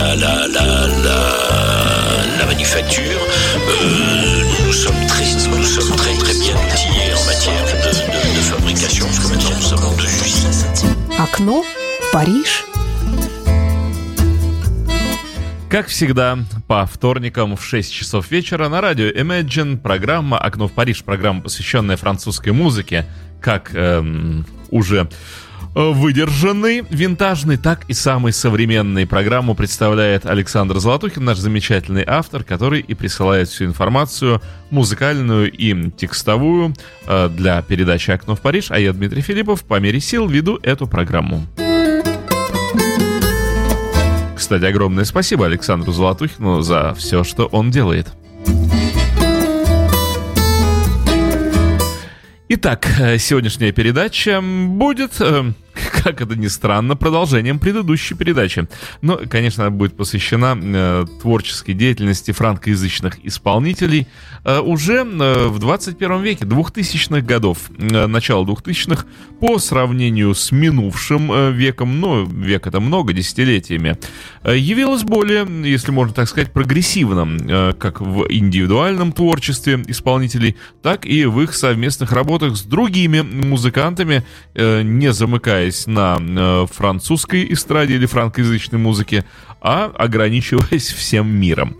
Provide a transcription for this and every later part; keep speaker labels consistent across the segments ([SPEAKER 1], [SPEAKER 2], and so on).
[SPEAKER 1] la, la, la, la, la manufacture, euh, nous sommes très, nous sommes très très bien outillés en matière de, de, de fabrication, parce que maintenant nous avons deux usines.
[SPEAKER 2] Окно в Париж.
[SPEAKER 3] Как всегда, по вторникам в 6 часов вечера на радио Imagine программа «Окно в Париж», программа, посвященная французской музыке, как эм, уже э, выдержанный, винтажный, так и самый современный. Программу представляет Александр Золотухин, наш замечательный автор, который и присылает всю информацию музыкальную и текстовую э, для передачи «Окно в Париж», а я, Дмитрий Филиппов, по мере сил веду эту программу. Кстати, огромное спасибо Александру Золотухину за все, что он делает. Итак, э, сегодняшняя передача будет, э, как это ни странно, продолжением предыдущей передачи. Но, конечно, она будет посвящена э, творческой деятельности франкоязычных исполнителей э, уже э, в 21 веке, 2000-х годов, э, начало 2000-х, по сравнению с минувшим э, веком, ну, век это много, десятилетиями, э, явилось более, если можно так сказать, прогрессивным, э, как в индивидуальном творчестве исполнителей, так и в их совместных работах с другими музыкантами, э, не замыкаясь на э, французской эстраде или франкоязычной музыке, а ограничиваясь всем миром.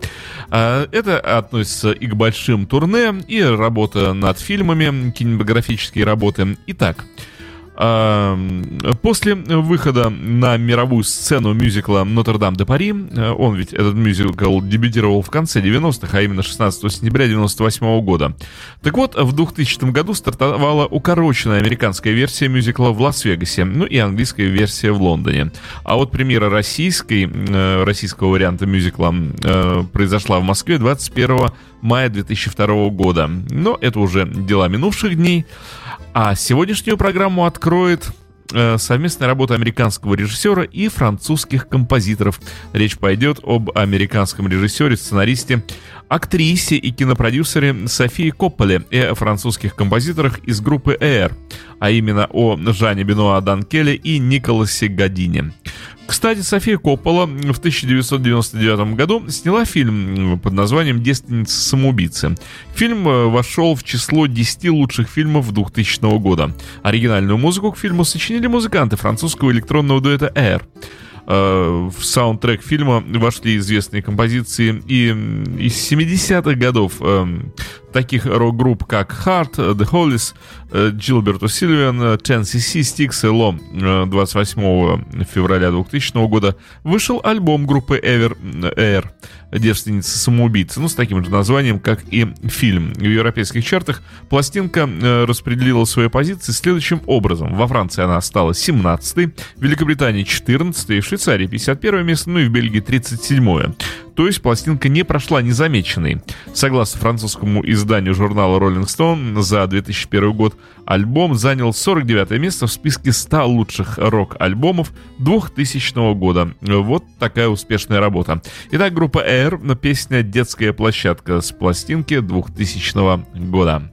[SPEAKER 3] А, Это относится и к большим турне, и работа над фильмами, кинематографические работы. Итак, а, После выхода на мировую сцену мюзикла «Нотр-Дам де Пари», э, он ведь, этот мюзикл, дебютировал в конце 90-х, а именно 16 сентября 98 года. Так вот, в 2000 году стартовала укороченная американская версия мюзикла в Лас-Вегасе, ну и английская версия в Лондоне. А вот премьера российской, э, российского варианта мюзикла э, произошла в Москве 21 мая 2002 года. Но это уже дела минувших дней. А сегодняшнюю программу откроет э, совместная работа американского режиссера и французских композиторов. Речь пойдет об американском режиссере, сценаристе, актрисе и кинопродюсере Софии Копполе и французских композиторах из группы Air, а именно о Жане Бенуа Данкеле и Николасе Гадине. Кстати, София Коппола в 1999 году сняла фильм под названием «Девственница самоубийцы». Фильм э, вошел в число 10 лучших фильмов 2000 года. Оригинальную музыку к фильму сочинили музыканты французского электронного дуэта Air. Э, в саундтрек фильма вошли известные композиции и из 70-х годов э, таких рок-групп, как Heart, The Hollies, Джилберто Сильвиан, 10cc, Styx и Lo. 28 февраля 2000 года вышел альбом группы Ever Air «Девственница самоубийцы», ну, с таким же названием, как и фильм. В европейских чартах пластинка э, распределила свои позиции следующим образом. Во Франции она стала 17-й, в Великобритании 14-й, в Швейцарии 51 место, ну и в Бельгии 37-е. То есть пластинка не прошла незамеченной. Согласно французскому изданию журнала Rolling Stone, за 2001 год альбом занял 49 место в списке 100 лучших рок-альбомов 2000 года. Вот такая успешная работа. Итак, группа Air, песня «Детская площадка» с пластинки 2000 года.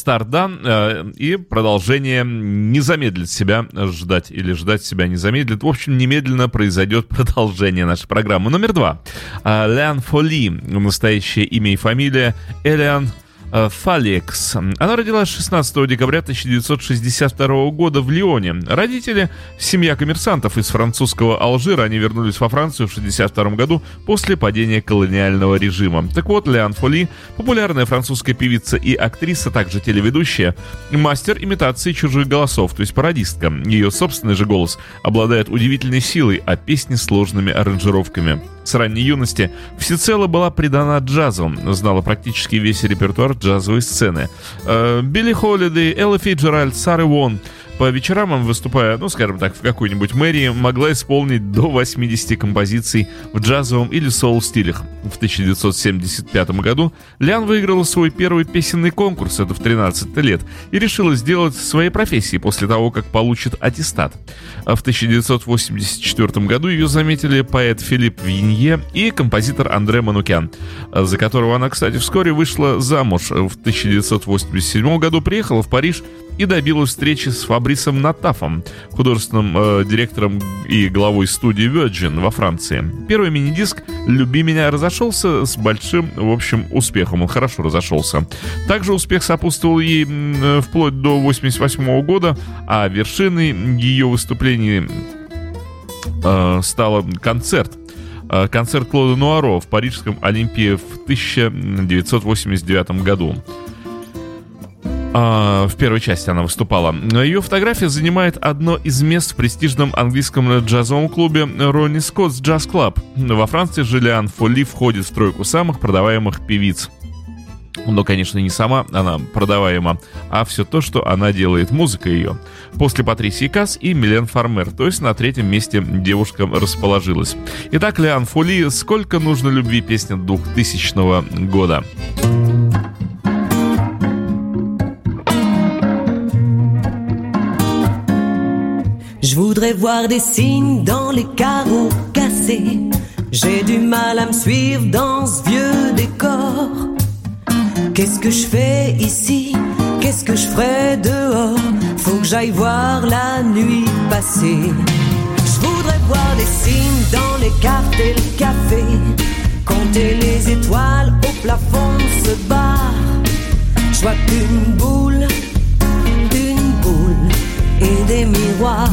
[SPEAKER 3] Но вот старт дан, э, и продолжение не замедлит себя ждать, или ждать себя не замедлит. В общем, немедленно произойдет продолжение нашей программы. Номер два. Леон Фоли, настоящее имя и фамилия Элиан Э, Фалекс. Она родилась 16 декабря 1962 года в Лионе. Родители – семья коммерсантов из французского Алжира. Они вернулись во Францию в 1962 году после падения колониального режима. Так вот, Леон Фоли – популярная французская певица и актриса, также телеведущая, мастер имитации чужих голосов, то есть пародистка. Ее собственный же голос обладает удивительной силой, а песни – сложными аранжировками. С ранней юности всецело была предана джазу, знала практически весь репертуар джазовой сцены. Э, Билли Холлидей, Элла Фиджеральд, Сара Вон – по вечерам, выступая, ну, скажем так, в какой-нибудь мэрии, могла исполнить до 80 композиций в джазовом или соул-стилях. В 1975 году Лян выиграла свой первый песенный конкурс, это в 13 лет, и решила сделать своей профессией после того, как получит аттестат. А в 1984 году ее заметили поэт Филипп Винье и композитор Андре Манукян, за которого она, кстати, вскоре вышла замуж. В 1987 году приехала в Париж и добилась встречи с Фабрисом Натафом, художественным э, директором и главой студии Virgin во Франции. Первый мини-диск «Люби меня» разошелся с большим, в общем, успехом. Он хорошо разошелся. Также успех сопутствовал ей э, вплоть до 88 года, а вершиной ее выступлений э, стал концерт э, концерт Клода Нугаро в Парижском Олимпии в 1989 году. А, в первой части она выступала. Ее фотография занимает одно из мест в престижном английском джазовом клубе Ronnie Scott's Jazz Club. Во Франции Лиан Фоли входит в тройку самых продаваемых певиц. Но, конечно, не сама она продаваема, а все то, что она делает, музыка ее. После Патрисии Касс и Милен Фармер, то есть на третьем месте девушка расположилась. Итак, Лиан Фоли «Сколько нужно любви» песня 2000 года.
[SPEAKER 4] Je voudrais voir des signes dans les carreaux cassés. J'ai du mal à me suivre dans ce vieux décor. Qu'est-ce que je fais ici? Qu'est-ce que je ferai dehors? Faut que j'aille voir la nuit passer. Je voudrais voir des signes dans les cartes et le café. Compter les étoiles au plafond de ce bar. Je vois qu'une boule, une boule et des miroirs.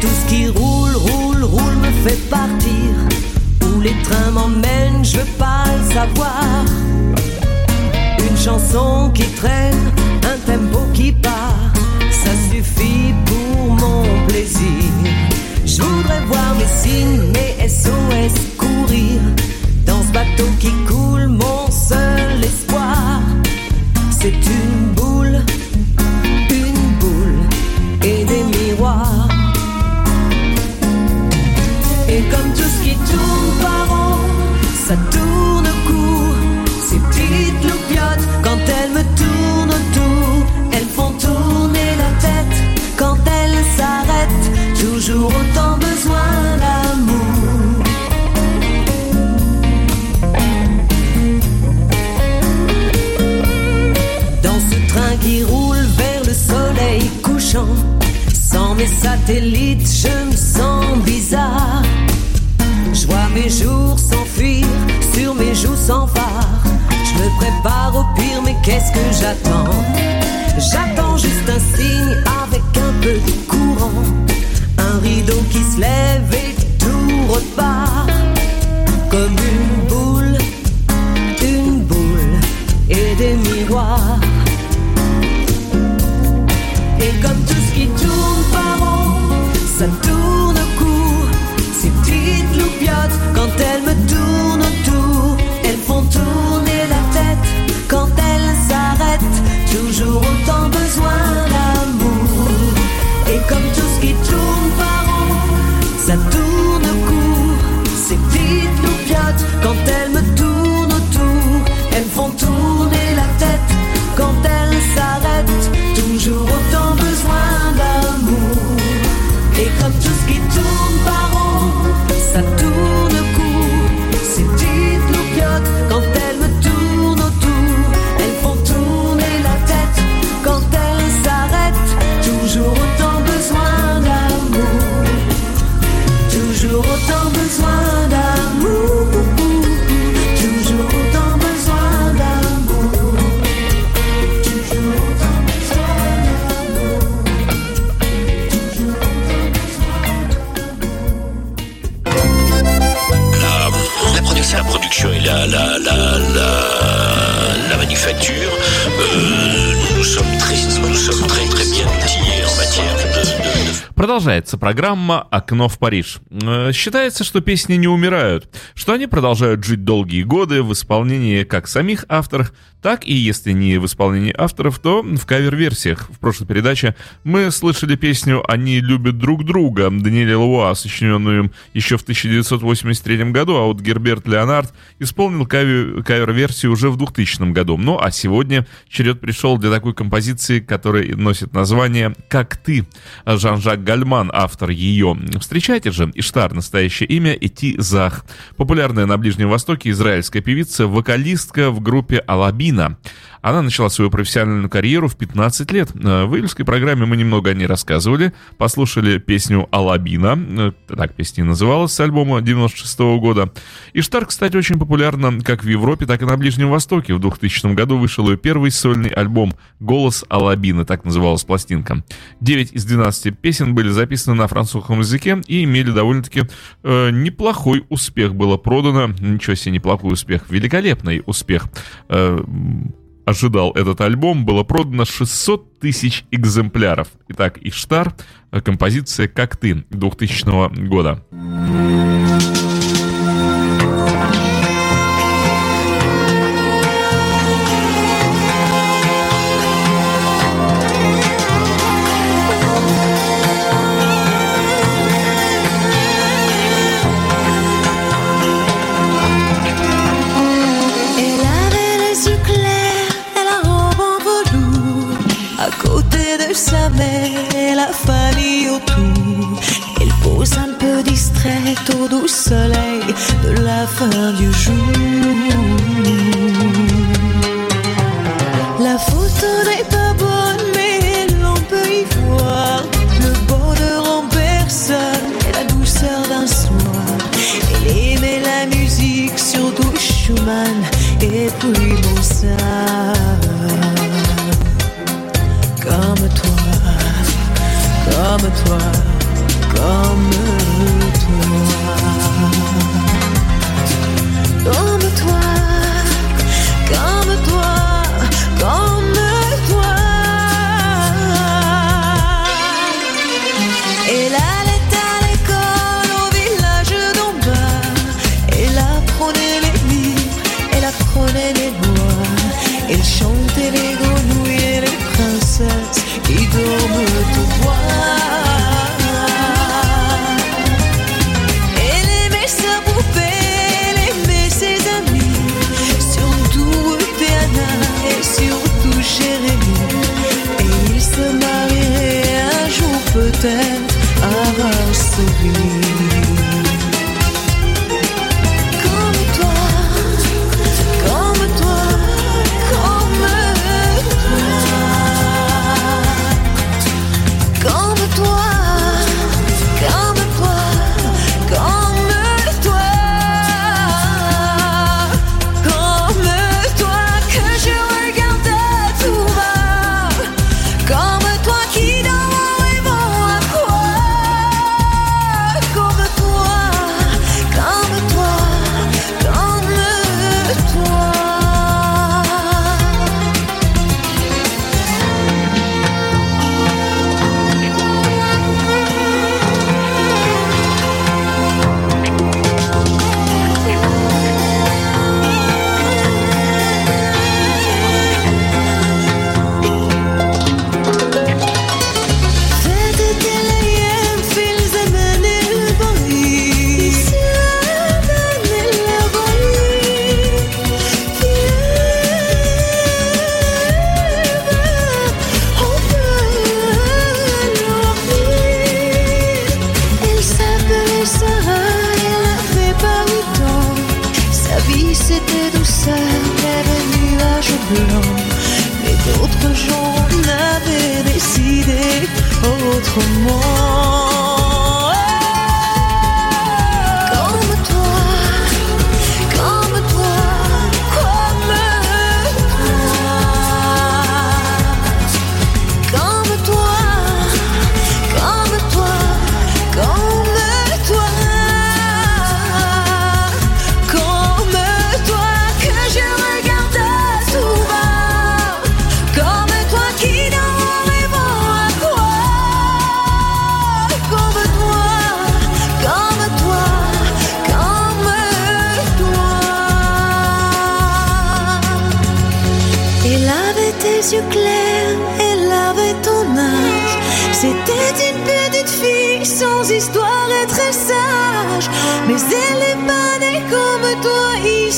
[SPEAKER 4] tout ce qui roule, roule, roule me fait partir. Les trains m'emmènent, je veux pas le savoir. Une chanson qui traîne, un tempo qui part, ça suffit pour mon plaisir. Je voudrais voir mes signes, mes SOS courir. Dans ce bateau qui coule, mon seul espoir, c'est une ça tourne court. Ces petites loupiottes, quand elles me tournent autour, elles font tourner la tête. Quand elles s'arrêtent, toujours autant besoin d'amour. Dans ce train qui roule vers le soleil couchant, sans mes satellites, je prépare au pire, mais qu'est-ce que j'attends? J'attends juste un signe avec un peu de courant. Un rideau qui se lève et tout repart.
[SPEAKER 3] Продолжается программа «Окно в Париж». Э, считается, что песни не умирают, что они продолжают жить долгие годы в исполнении как самих авторов, так и, если не в исполнении авторов, то в кавер-версиях. В прошлой передаче мы слышали песню «Они любят друг друга» Даниэля Луа, сочиненную еще в 1983 году, а вот Герберт Леонард исполнил кавер-версию уже в 2000 году. Ну а сегодня черед пришел для такой композиции, которая носит название «Как ты». Жан-Жак Гальман, автор ее. Встречайте же, Иштар, настоящее имя Эти Зах. Популярная на Ближнем Востоке израильская певица, вокалистка в группе Алабина. Она начала свою профессиональную карьеру в 15 лет. Э, в июльской программе мы немного о ней рассказывали. Послушали песню «Алабина». Э, так песня называлась с альбома 96 -го года. Иштар, кстати, очень популярна как в Европе, так и на Ближнем Востоке. В 2000 году вышел ее первый сольный альбом «Голос Алабина», так называлась пластинка. 9 из 12 песен были записаны на французском языке и имели довольно-таки э, неплохой успех. Было продано, ничего себе, неплохой успех, великолепный успех. Э, ожидал этот альбом, было продано 600 тысяч экземпляров. Итак, Иштар, композиция «Как ты» 2000 года.
[SPEAKER 5] La famille autour. Elle pose un peu distraite au doux soleil de la fin du jour. La photo n'est pas bonne, mais l'on peut y voir le bonheur en personne et la douceur d'un soir. Elle aimait la musique, surtout Schumann et puis Mozart. Comme toi, comme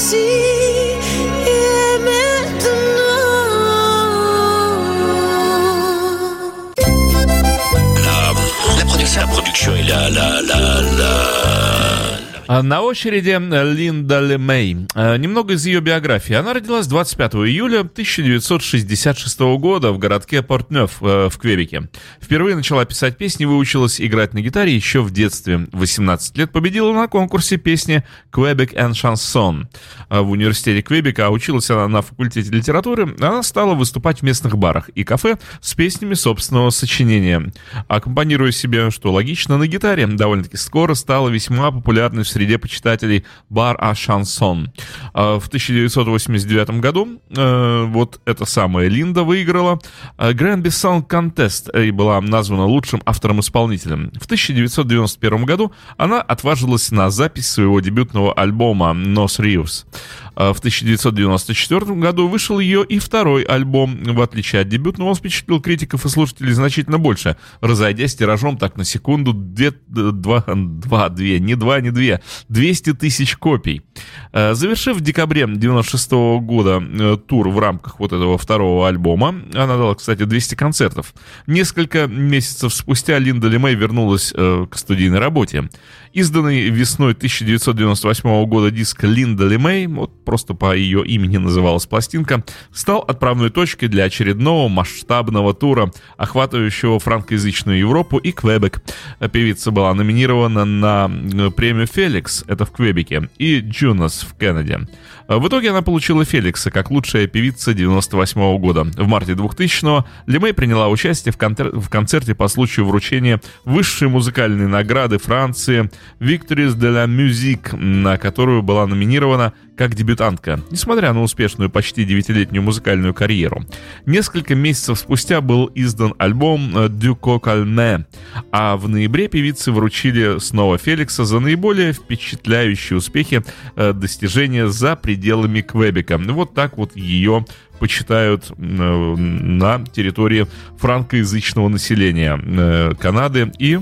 [SPEAKER 1] La, production, la production la, la, la, la,
[SPEAKER 3] А На очереди Линда Лемей. А, Немного из ее биографии. Она родилась 25 июля 1966 года в городке Портнев э, в Квебеке. Впервые начала писать песни, выучилась играть на гитаре еще в детстве. В 18 лет победила на конкурсе песни «Quebec and Chanson». А В университете Квебека, а училась она на факультете литературы, она стала выступать в местных барах и кафе с песнями собственного сочинения. Аккомпанируя себе, что логично, на гитаре, довольно-таки скоро стала весьма популярной в среде почитателей бар а шансон. А В 1989 году э, вот эта самая Линда выиграла э, Granby Song Contest и была названа лучшим автором-исполнителем. В 1991 году она отважилась на запись своего дебютного альбома «Nos Reeves». А В 1994 году вышел ее и второй альбом. В отличие от дебютного, он впечатлил критиков и слушателей значительно больше, разойдясь тиражом так на секунду 2, 2, 2, 2 не 2, не 2, 200 тысяч копий. Э, Завершив в декабре 96 года э, тур в рамках вот этого второго альбома, она дала, кстати, 200 концертов. Несколько месяцев спустя Линда Лемей вернулась э, к студийной работе. Изданный весной 1998 года диск Линда Лемей, вот просто по ее имени называлась пластинка, стал отправной точкой для очередного масштабного тура, охватывающего франкоязычную Европу и Квебек. Певица была номинирована на э, премию «Феликс», это в Квебеке, и «Джунас» в Кеннеди. В итоге она получила «Феликса» как лучшая певица 98 года. В марте 2000-го Лемей приняла участие в, контер- в концерте по случаю вручения высшей музыкальной награды Франции «Victories de la Musique», на которую была номинирована как дебютантка, несмотря на успешную почти девятилетнюю музыкальную карьеру. Несколько месяцев спустя был издан альбом э, «Дюко Кальме», а в ноябре певицы вручили снова Феликса за наиболее впечатляющие успехи э, достижения за пределами Квебека. Вот так вот ее почитают э, на территории франкоязычного населения э, Канады и э,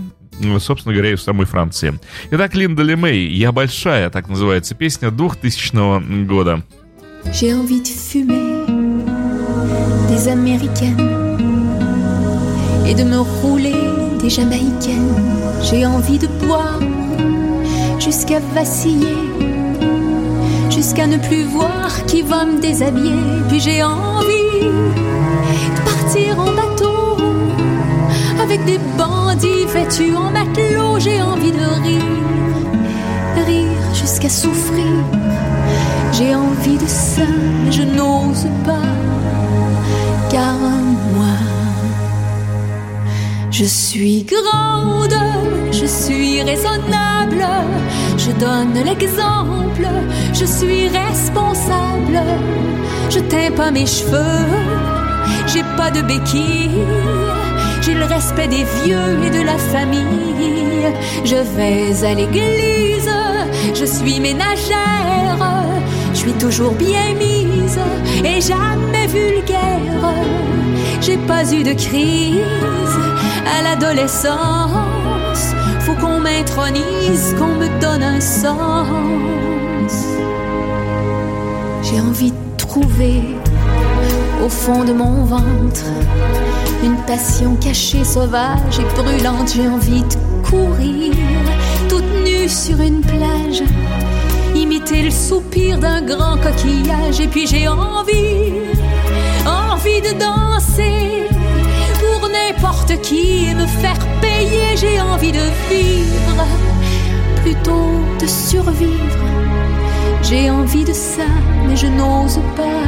[SPEAKER 3] собственно говоря, и в самой Франции. Итак, Линда Лемей «Я большая», так называется песня 2000 года.
[SPEAKER 6] J'ai envie de fumer des américaines et de me rouler des jamaïcaines. J'ai envie de boire jusqu'à vaciller, jusqu'à ne plus voir qui va me déshabiller. Puis j'ai envie de partir en bateau avec des bandits vêtus en matelot. J'ai envie de rire, rire jusqu'à souffrir. J'ai envie de ça, mais je n'ose pas, car moi, je suis grande, je suis raisonnable, je donne l'exemple, je suis responsable, je teins pas mes cheveux, j'ai pas de béquilles, j'ai le respect des vieux et de la famille, je vais à l'église, je suis ménagère, je suis toujours bien mise et jamais vulgaire. J'ai pas eu de crise à l'adolescence. Faut qu'on m'intronise, qu'on me donne un sens. J'ai envie de trouver au fond de mon ventre une passion cachée, sauvage et brûlante. J'ai envie de courir toute nue sur une plage imiter le soupir d'un grand coquillage et puis j'ai envie, envie de danser pour n'importe qui et me faire payer, j'ai envie de vivre plutôt de survivre. J'ai envie de ça, mais je n'ose pas,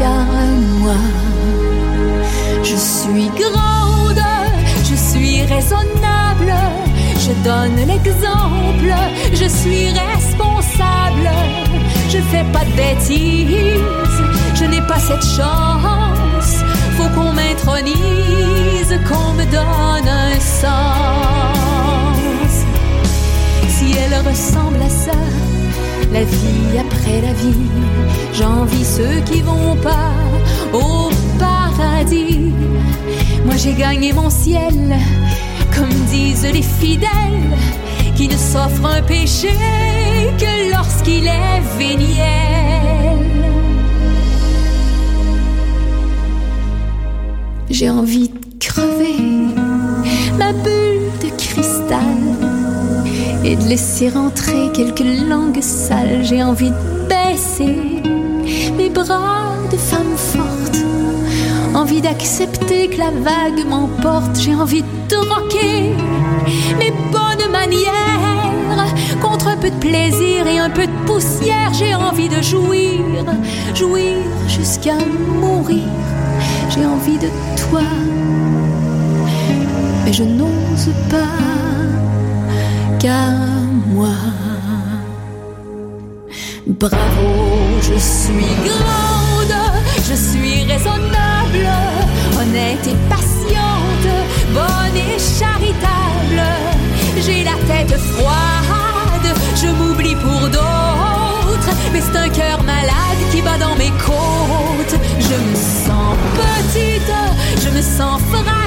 [SPEAKER 6] car moi, je suis grande, je suis raisonnable. Je donne l'exemple, je suis responsable, je fais pas de bêtises, je n'ai pas cette chance, faut qu'on m'intronise, qu'on me donne un sens. Si elle ressemble à ça, la vie après la vie. J'envie ceux qui vont pas au paradis. Moi j'ai gagné mon ciel, comme disent les fidèles, qui ne s'offrent un péché que lorsqu'il est véniel. J'ai envie de crever ma bulle de cristal de laisser rentrer quelques langues sales. J'ai envie de baisser mes bras de femme forte, envie d'accepter que la vague m'emporte. J'ai envie de rocker mes bonnes manières contre un peu de plaisir et un peu de poussière. J'ai envie de jouir, jouir jusqu'à mourir. J'ai envie de toi, mais je n'ose pas, car moi, bravo, je suis grande, je suis raisonnable, honnête et patiente, bonne et charitable. J'ai la tête froide, je m'oublie pour d'autres, mais c'est un cœur malade qui bat dans mes côtes. Je me sens petite, je me sens fragile,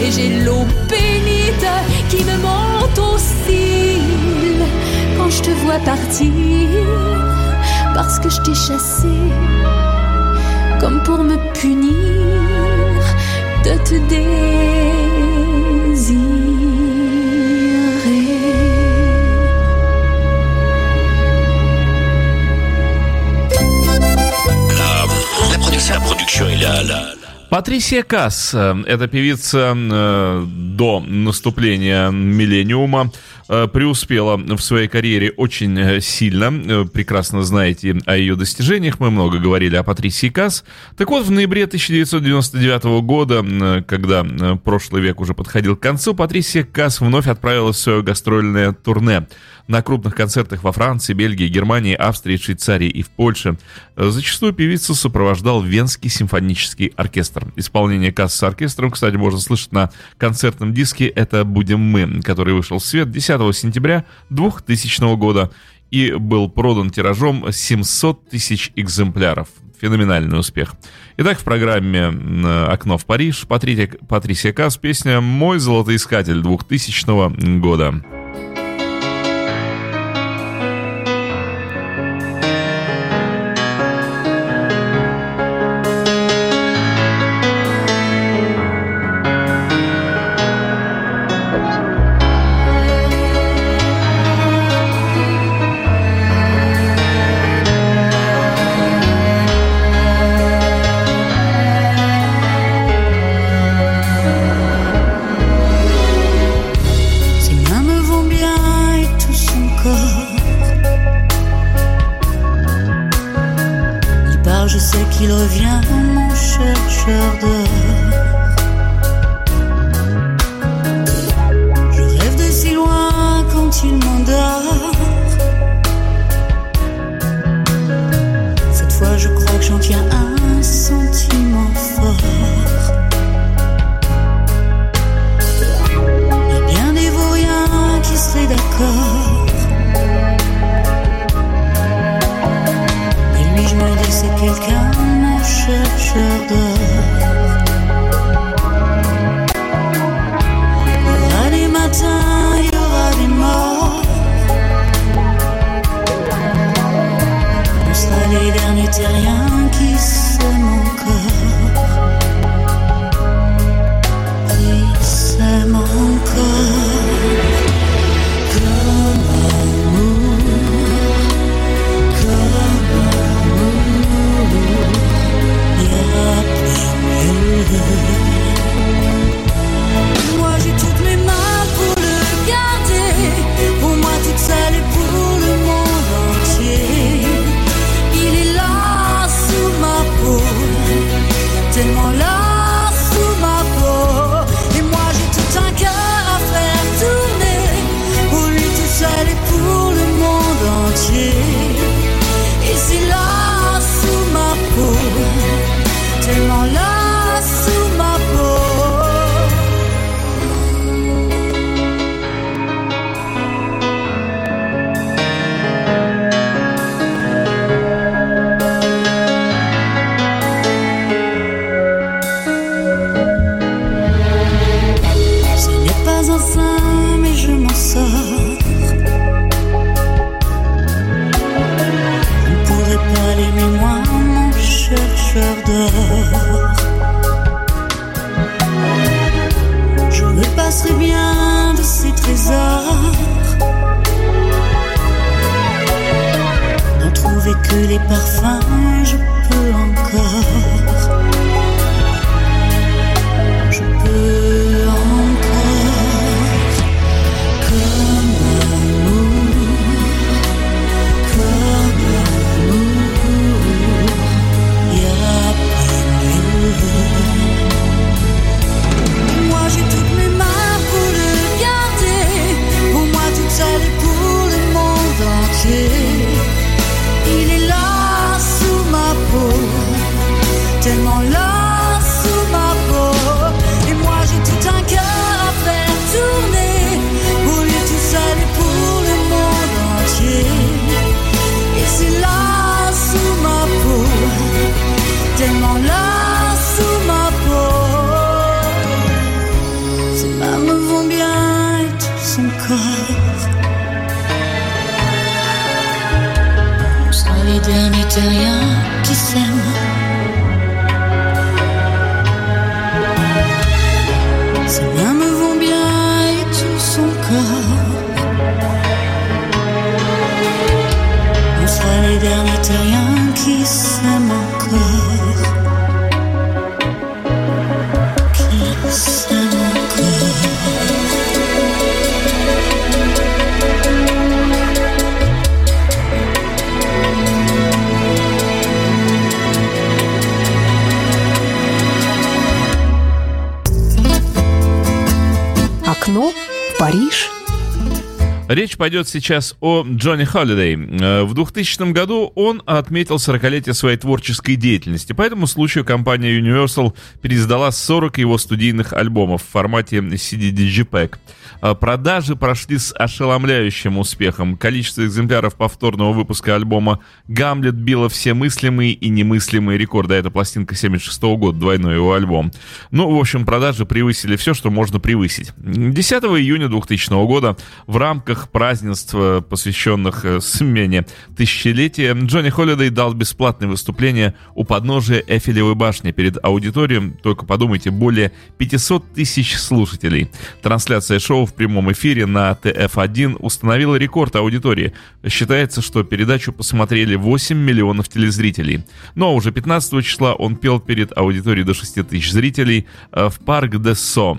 [SPEAKER 6] et j'ai l'eau bénite qui me monte aux cils quand je te vois partir, parce que je t'ai chassé comme pour me punir de te désirer.
[SPEAKER 1] La, production, la production et la, la,
[SPEAKER 3] Патрисия Касс, э, это певица э, до наступления миллениума, э, преуспела в своей карьере очень сильно. Прекрасно знаете о ее достижениях. Мы много говорили о Патрисии Касс. Так вот, в ноябре 1999 года, когда прошлый век уже подходил к концу, Патрисия Касс вновь отправилась в свое гастрольное турне. На крупных концертах во Франции, Бельгии, Германии, Австрии, Швейцарии и в Польше э, зачастую певицу сопровождал Венский симфонический оркестр. Исполнение Касс с оркестром, кстати, можно слышать на концертном диске «Это будем мы», который вышел в свет 10 сентября 2000 года и был продан тиражом 700 тысяч экземпляров. Феноменальный успех. Итак, в программе э, «Окно в Париж» Патрисия, Патрисия Касс, песня «Мой золотоискатель» 2000 года. Пойдет сейчас о Джонни Холлидей. Э, В 2000 году он отметил 40-летие своей творческой деятельности. По этому случаю компания Universal переиздала 40 его студийных альбомов в формате CD Digipack. Э, Продажи прошли с ошеломляющим успехом. Количество экземпляров повторного выпуска альбома «Гамлет» било все мыслимые и немыслимые рекорды. А Это пластинка 76 года, двойной его альбом. Ну, в общем, продажи превысили все, что можно превысить. 10 июня 2000 года в рамках празднеств, посвященных э, смене тысячелетия, Джонни Холлидей дал бесплатное выступление у подножия Эфелевой башни перед аудиторией, только подумайте, более 500 тысяч слушателей. Трансляция шоу в прямом эфире на ТФ1 установила рекорд аудитории. Считается, что передачу посмотрели 8 миллионов телезрителей. Ну а уже 15 числа он пел перед аудиторией до 6 тысяч зрителей э, в парк де Со.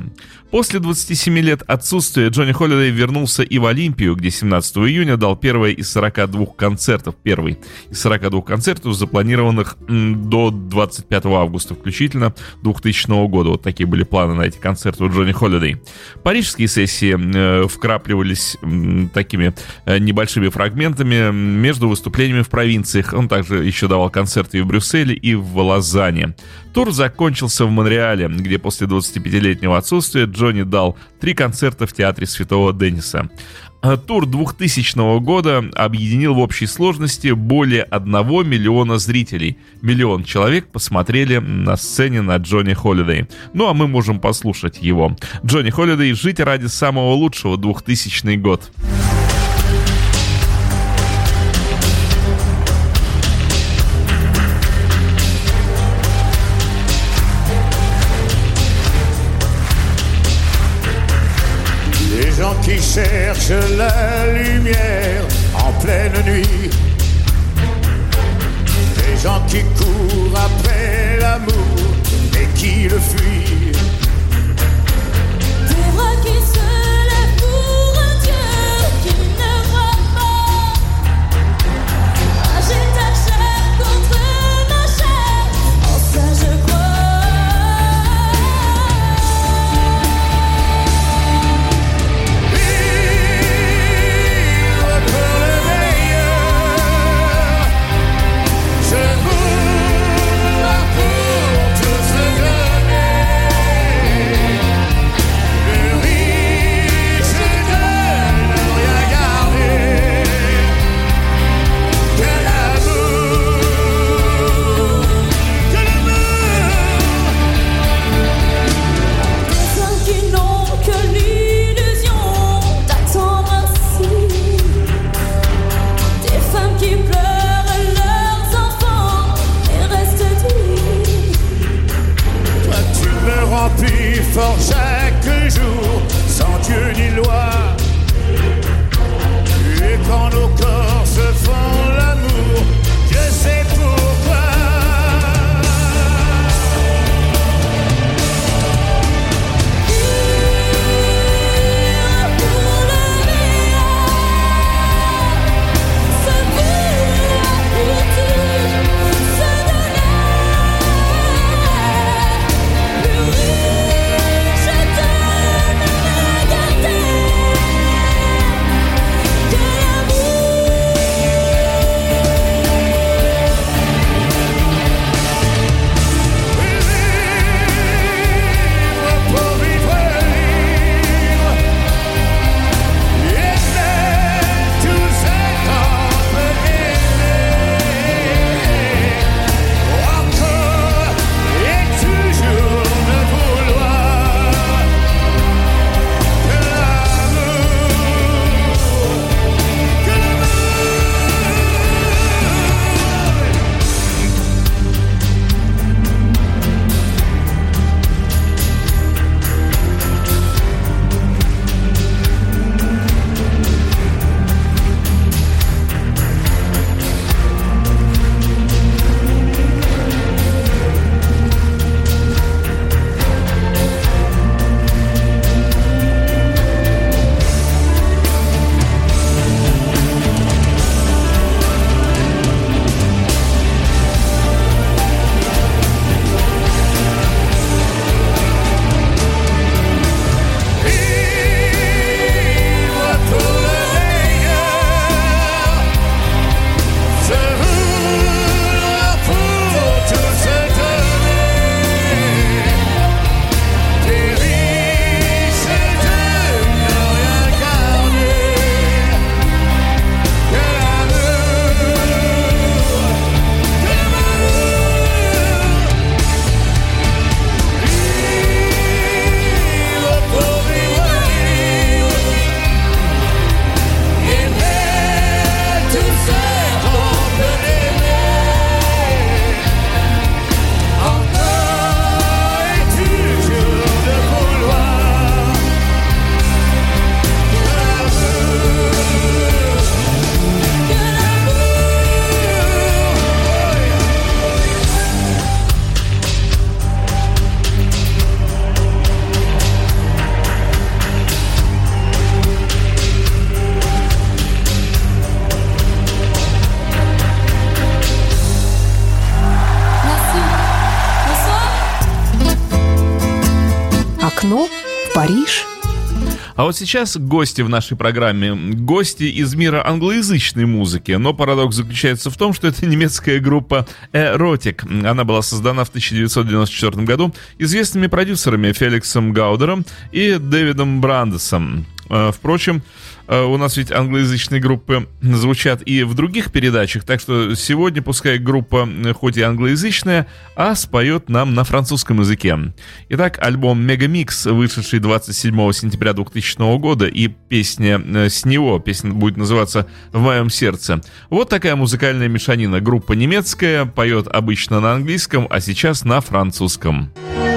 [SPEAKER 3] После 27 лет отсутствия Джонни Холлидей вернулся и в Олимпию, где 17 июня дал первое из 42 концертов, первый из 42 концертов, запланированных до 25 августа включительно 2000 года. Вот такие были планы на эти концерты у Джонни Холлидей. Парижские сессии э, вкрапливались такими э, небольшими фрагментами между выступлениями в провинциях. Он также еще давал концерты и в Брюсселе, и в Лозанне. Тур закончился в Монреале, где после 25-летнего отсутствия Джонни дал три концерта в театре Святого Денниса. А Тур 2000 года объединил в общей сложности более 1 миллиона зрителей. Миллион человек посмотрели на сцене на Джонни Холлидей. Ну а мы можем послушать его. Джонни Холлидей «Жить ради самого лучшего» 2000 год.
[SPEAKER 7] Les qui cherchent la lumière en pleine nuit. Les gens qui courent après l'amour et qui le fuient.
[SPEAKER 3] Вот сейчас гости в нашей программе. Гости из мира англоязычной музыки. Но парадокс заключается в том, что это немецкая группа Erotic. Она была создана в 1994 году известными продюсерами Феликсом Гаудером и Дэвидом Брандесом. Э, впрочем, у нас ведь англоязычные группы звучат и в других передачах, так что сегодня пускай группа э, хоть и англоязычная, а споет нам на французском языке. Итак, альбом Мегамикс, вышедший 27 сентября 2000 года, и песня с него, песня будет называться «В моем сердце». Вот такая музыкальная мешанина. Группа немецкая, поет обычно на английском, а сейчас на французском.
[SPEAKER 2] Paris.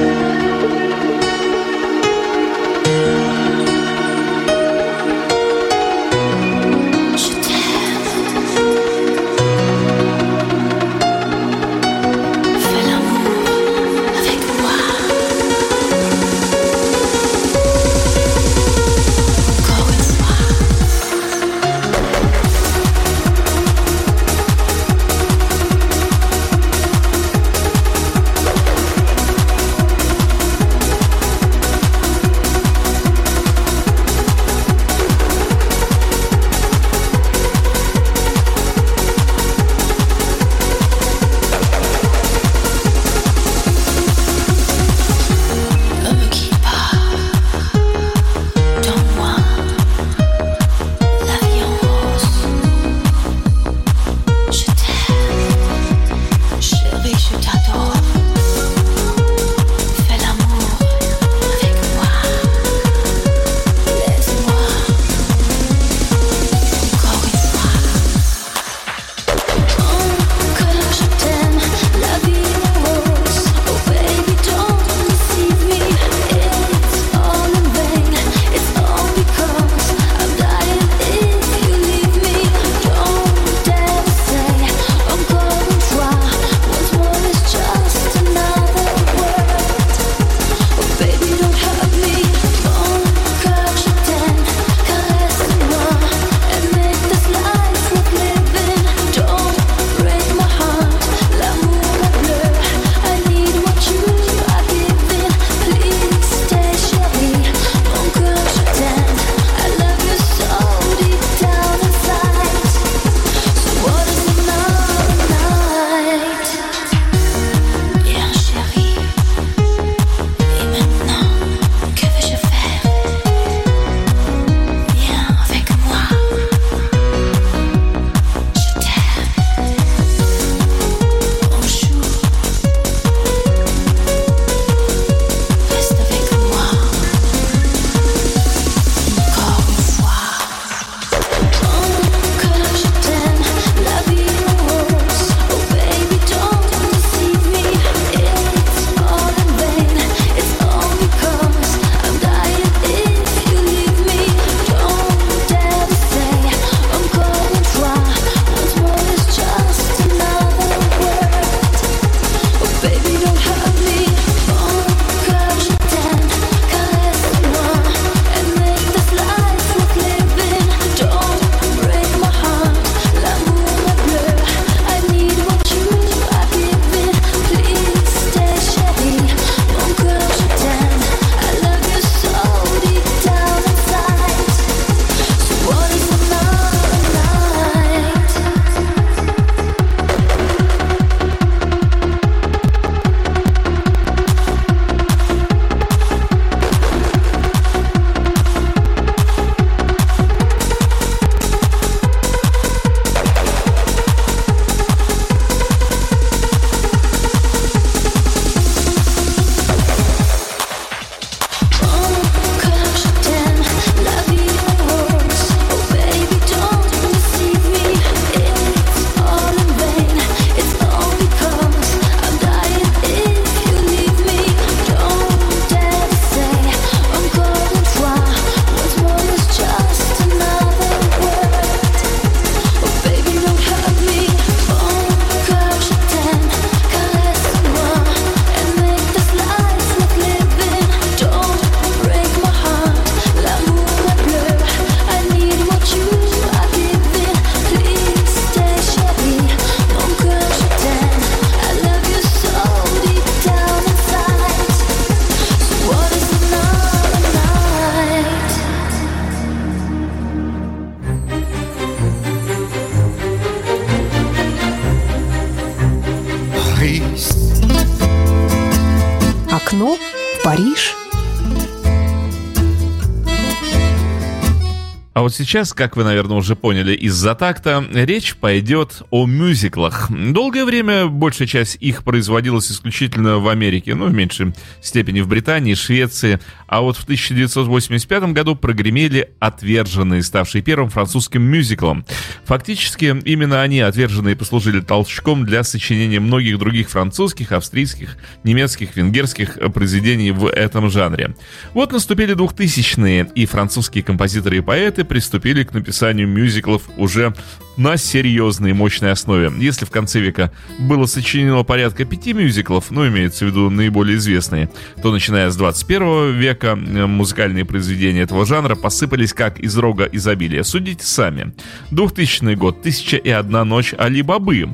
[SPEAKER 3] Сейчас, как вы, наверное, уже поняли из-за такта, речь пойдет о мюзиклах. Долгое время большая часть их производилась исключительно в Америке, ну, в меньшей степени в Британии, Швеции, а вот в 1985 году прогремели «Отверженные», ставшие первым французским мюзиклом. Фактически, именно они, «Отверженные», послужили толчком для сочинения многих других французских, австрийских, немецких, венгерских произведений в этом жанре. Вот наступили 2000-е, и французские композиторы и поэты приступили к написанию мюзиклов уже на серьезной и мощной основе. Если в конце века было сочинено порядка пяти мюзиклов, ну, имеется в виду наиболее известные, то начиная с 21 века э, музыкальные произведения этого жанра посыпались как из рога изобилия. Судите сами. 2000 год, «Тысяча и одна ночь Али Бабы».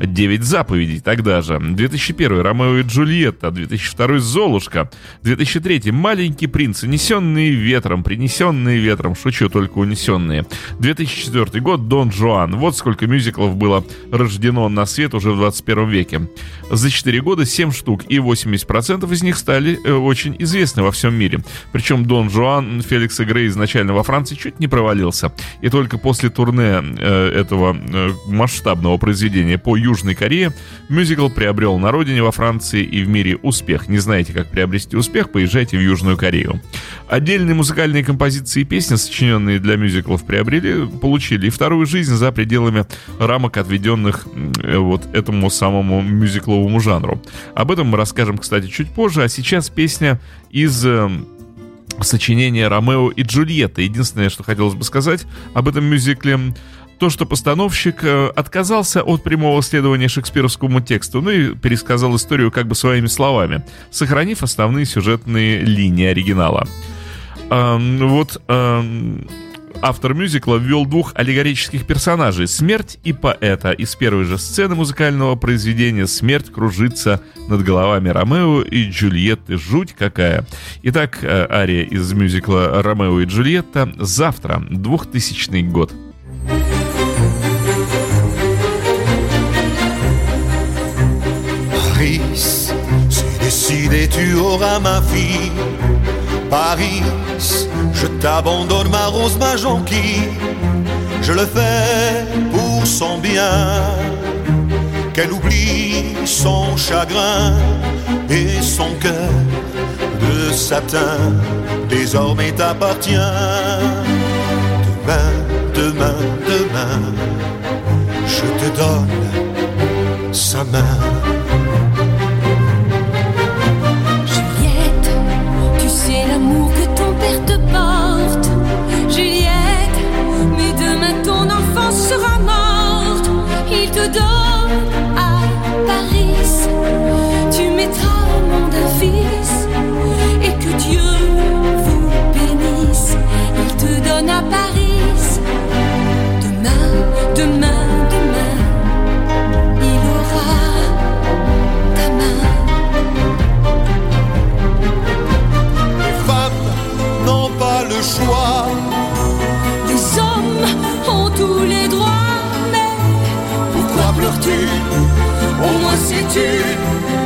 [SPEAKER 3] «Девять заповедей» тогда же. 2001 «Ромео и Джульетта», 2002 «Золушка», 2003 «Маленький принц», «Унесенные ветром», «Принесенные ветром», шучу, только «Унесенные». 2004 год «Дон Жуан». Вот сколько мюзиклов было рождено на свет уже в 21 веке. За 4 года 7 штук, и 80% из них стали э, очень известны во всем мире. Причем Дон Жуан Феликса Грей изначально во Франции чуть не провалился. И только после турне э, этого э, масштабного произведения по Южной Корее, мюзикл приобрел на родине во Франции и в мире успех. Не знаете, как приобрести успех, поезжайте в Южную Корею. Отдельные музыкальные композиции и песни, сочиненные для мюзиклов, приобрели, получили и вторую жизнь за пределами рамок, отведенных э, вот этому самому мюзикловому жанру. Об этом мы расскажем, кстати, чуть позже, а сейчас песня из э, сочинения Ромео и Джульетта. Единственное, что хотелось бы сказать об этом мюзикле, то, что постановщик э, отказался от прямого следования шекспировскому тексту, ну и пересказал историю как бы своими словами, сохранив основные сюжетные линии оригинала. Эм, вот эм, автор мюзикла ввел двух аллегорических персонажей — смерть и поэта. Из первой же сцены музыкального произведения смерть кружится над головами Ромео и Джульетты. Жуть какая! Итак, э, ария из мюзикла «Ромео и Джульетта» завтра, 2000 год.
[SPEAKER 8] Décidé, tu auras ma fille. Paris, je t'abandonne ma rose, ma jonquille. Je le fais pour son bien. Qu'elle oublie son chagrin et son cœur de satin désormais t'appartient. Demain, demain, demain, je te donne sa main.
[SPEAKER 9] 去。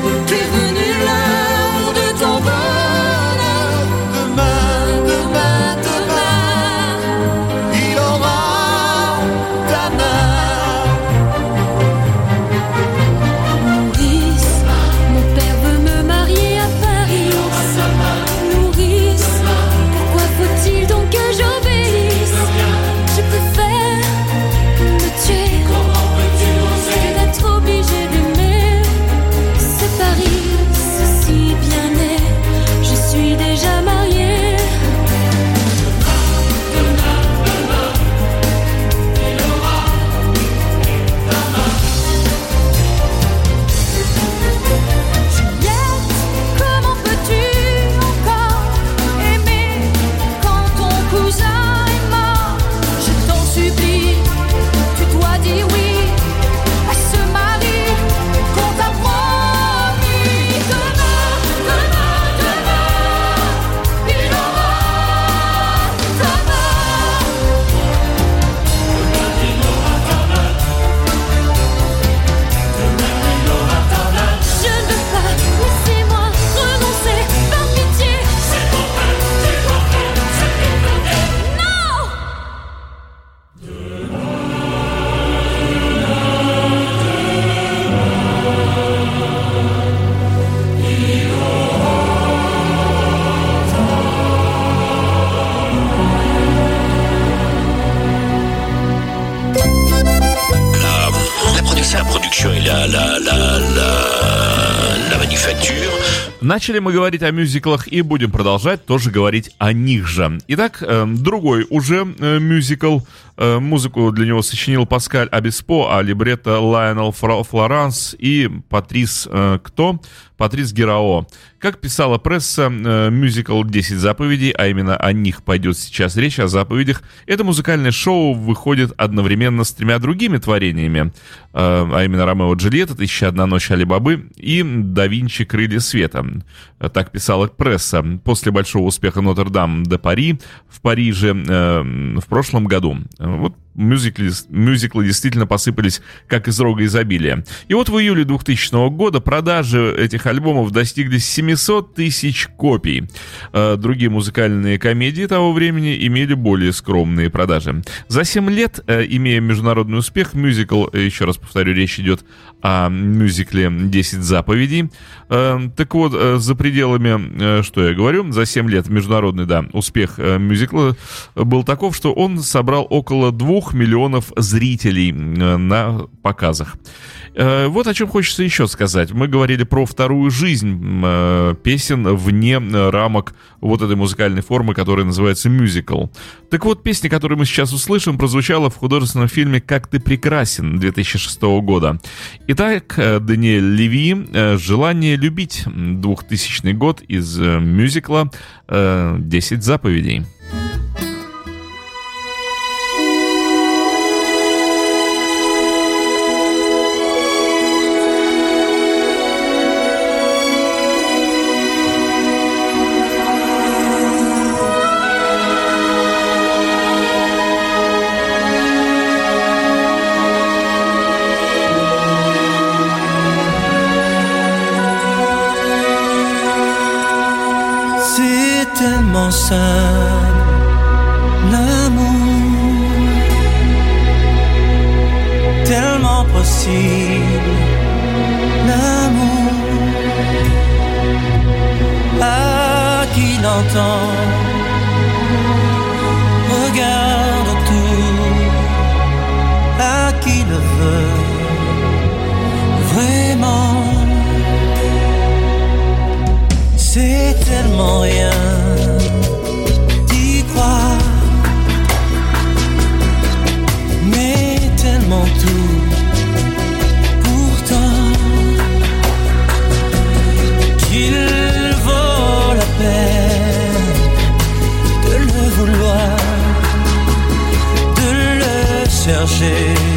[SPEAKER 1] Начали мы говорить о мюзиклах и будем продолжать тоже говорить о них же. Итак, э, другой уже э, мюзикл. Э, музыку для него сочинил Паскаль Абиспо, а либретто Лайонел Флоранс и Патрис кто? Патрис Герао. Как писала пресса, э, мюзикл «10 заповедей», а именно о них пойдет сейчас речь, о заповедях, это музыкальное шоу выходит одновременно с тремя другими творениями, э, а именно «Ромео Джульетта», «Тысяча одна ночь Али-Бабы» и «Да Винчи. Крылья света». Так писала пресса. После большого успеха «Нотр-Дам де Пари» в Париже э, в прошлом году. Вот мюзиклы, мюзиклы действительно посыпались как из рога изобилия. И вот в июле 2000 года продажи этих альбомов достигли 700 тысяч копий. А другие музыкальные комедии того времени имели более скромные продажи. За 7 лет, э, имея международный успех, мюзикл, э, еще раз повторю, речь идет о мюзикле «10 заповедей». Э, так вот, за пределами, что я говорю, за 7 лет международный, да, успех мюзикла был таков, что он собрал около 2 двух миллионов зрителей э, на показах. Э, вот о чем хочется еще сказать. Мы говорили про вторую жизнь э, песен вне рамок вот этой музыкальной формы, которая называется мюзикл. Так вот, песня, которую мы сейчас услышим, прозвучала в художественном фильме «Как ты прекрасен» 2006 года. Итак, Даниэль Леви «Желание любить» 2000 год из мюзикла «10 заповедей».
[SPEAKER 10] seul l'amour. Tellement possible. L'amour. À qui l'entend. Regarde tout. À qui le veut.
[SPEAKER 1] Vraiment. C'est tellement rien. chercher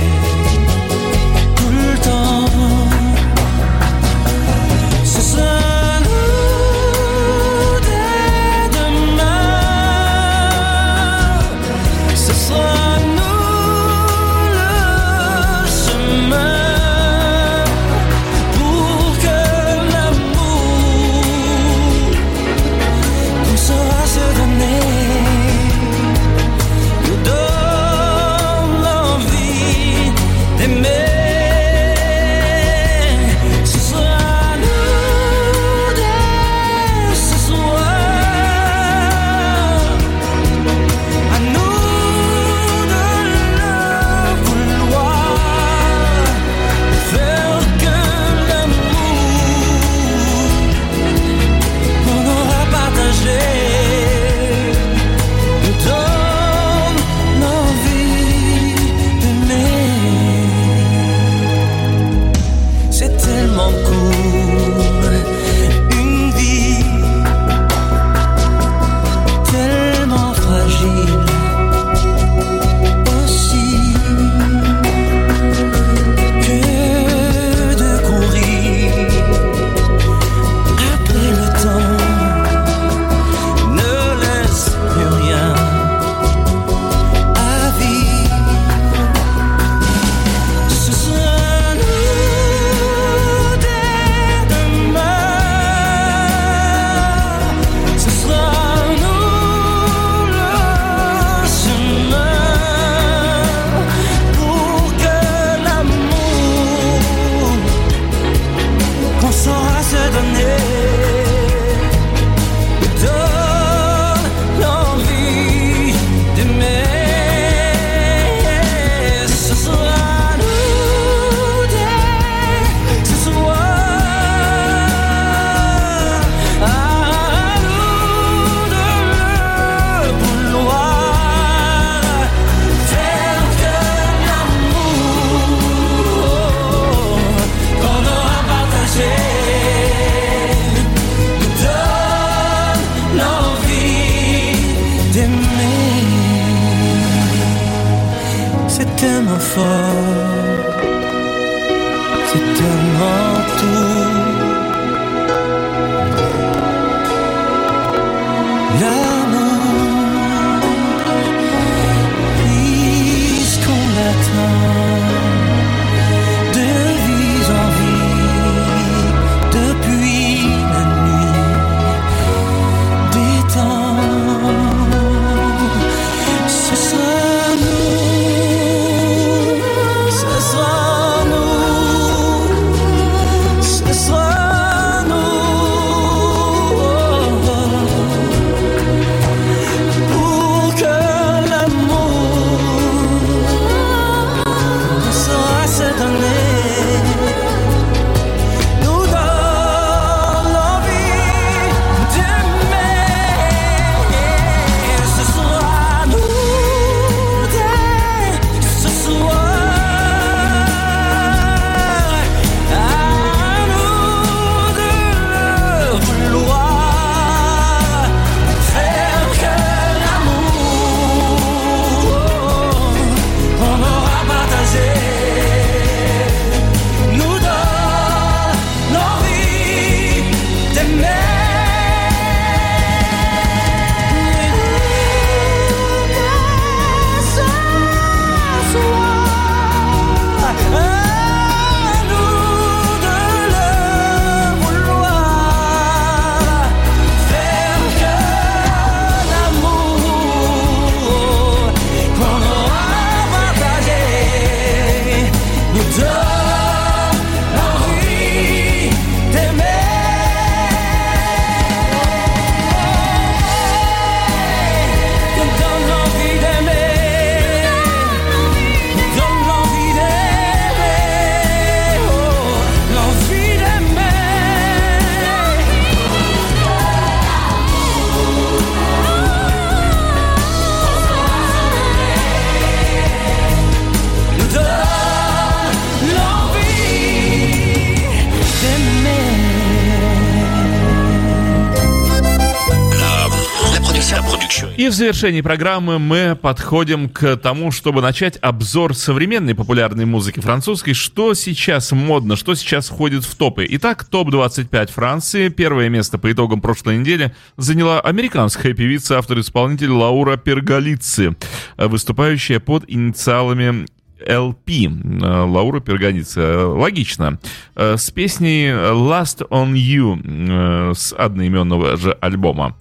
[SPEAKER 3] И в завершении программы мы подходим к тому, чтобы начать обзор современной популярной музыки французской. Что сейчас модно, что сейчас входит в топы. Итак, топ-25 Франции. Первое место по итогам прошлой недели заняла американская певица, автор-исполнитель Лаура Перголицы, выступающая под инициалами LP Лаура Перганица. Логично. Э, с песней Last on You э, с одноименного же альбома.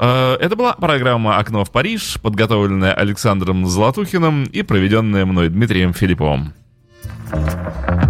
[SPEAKER 3] Э, это была программа «Окно в Париж», подготовленная Александром Золотухиным и проведенная мной Дмитрием Филипповым.
[SPEAKER 9] thank you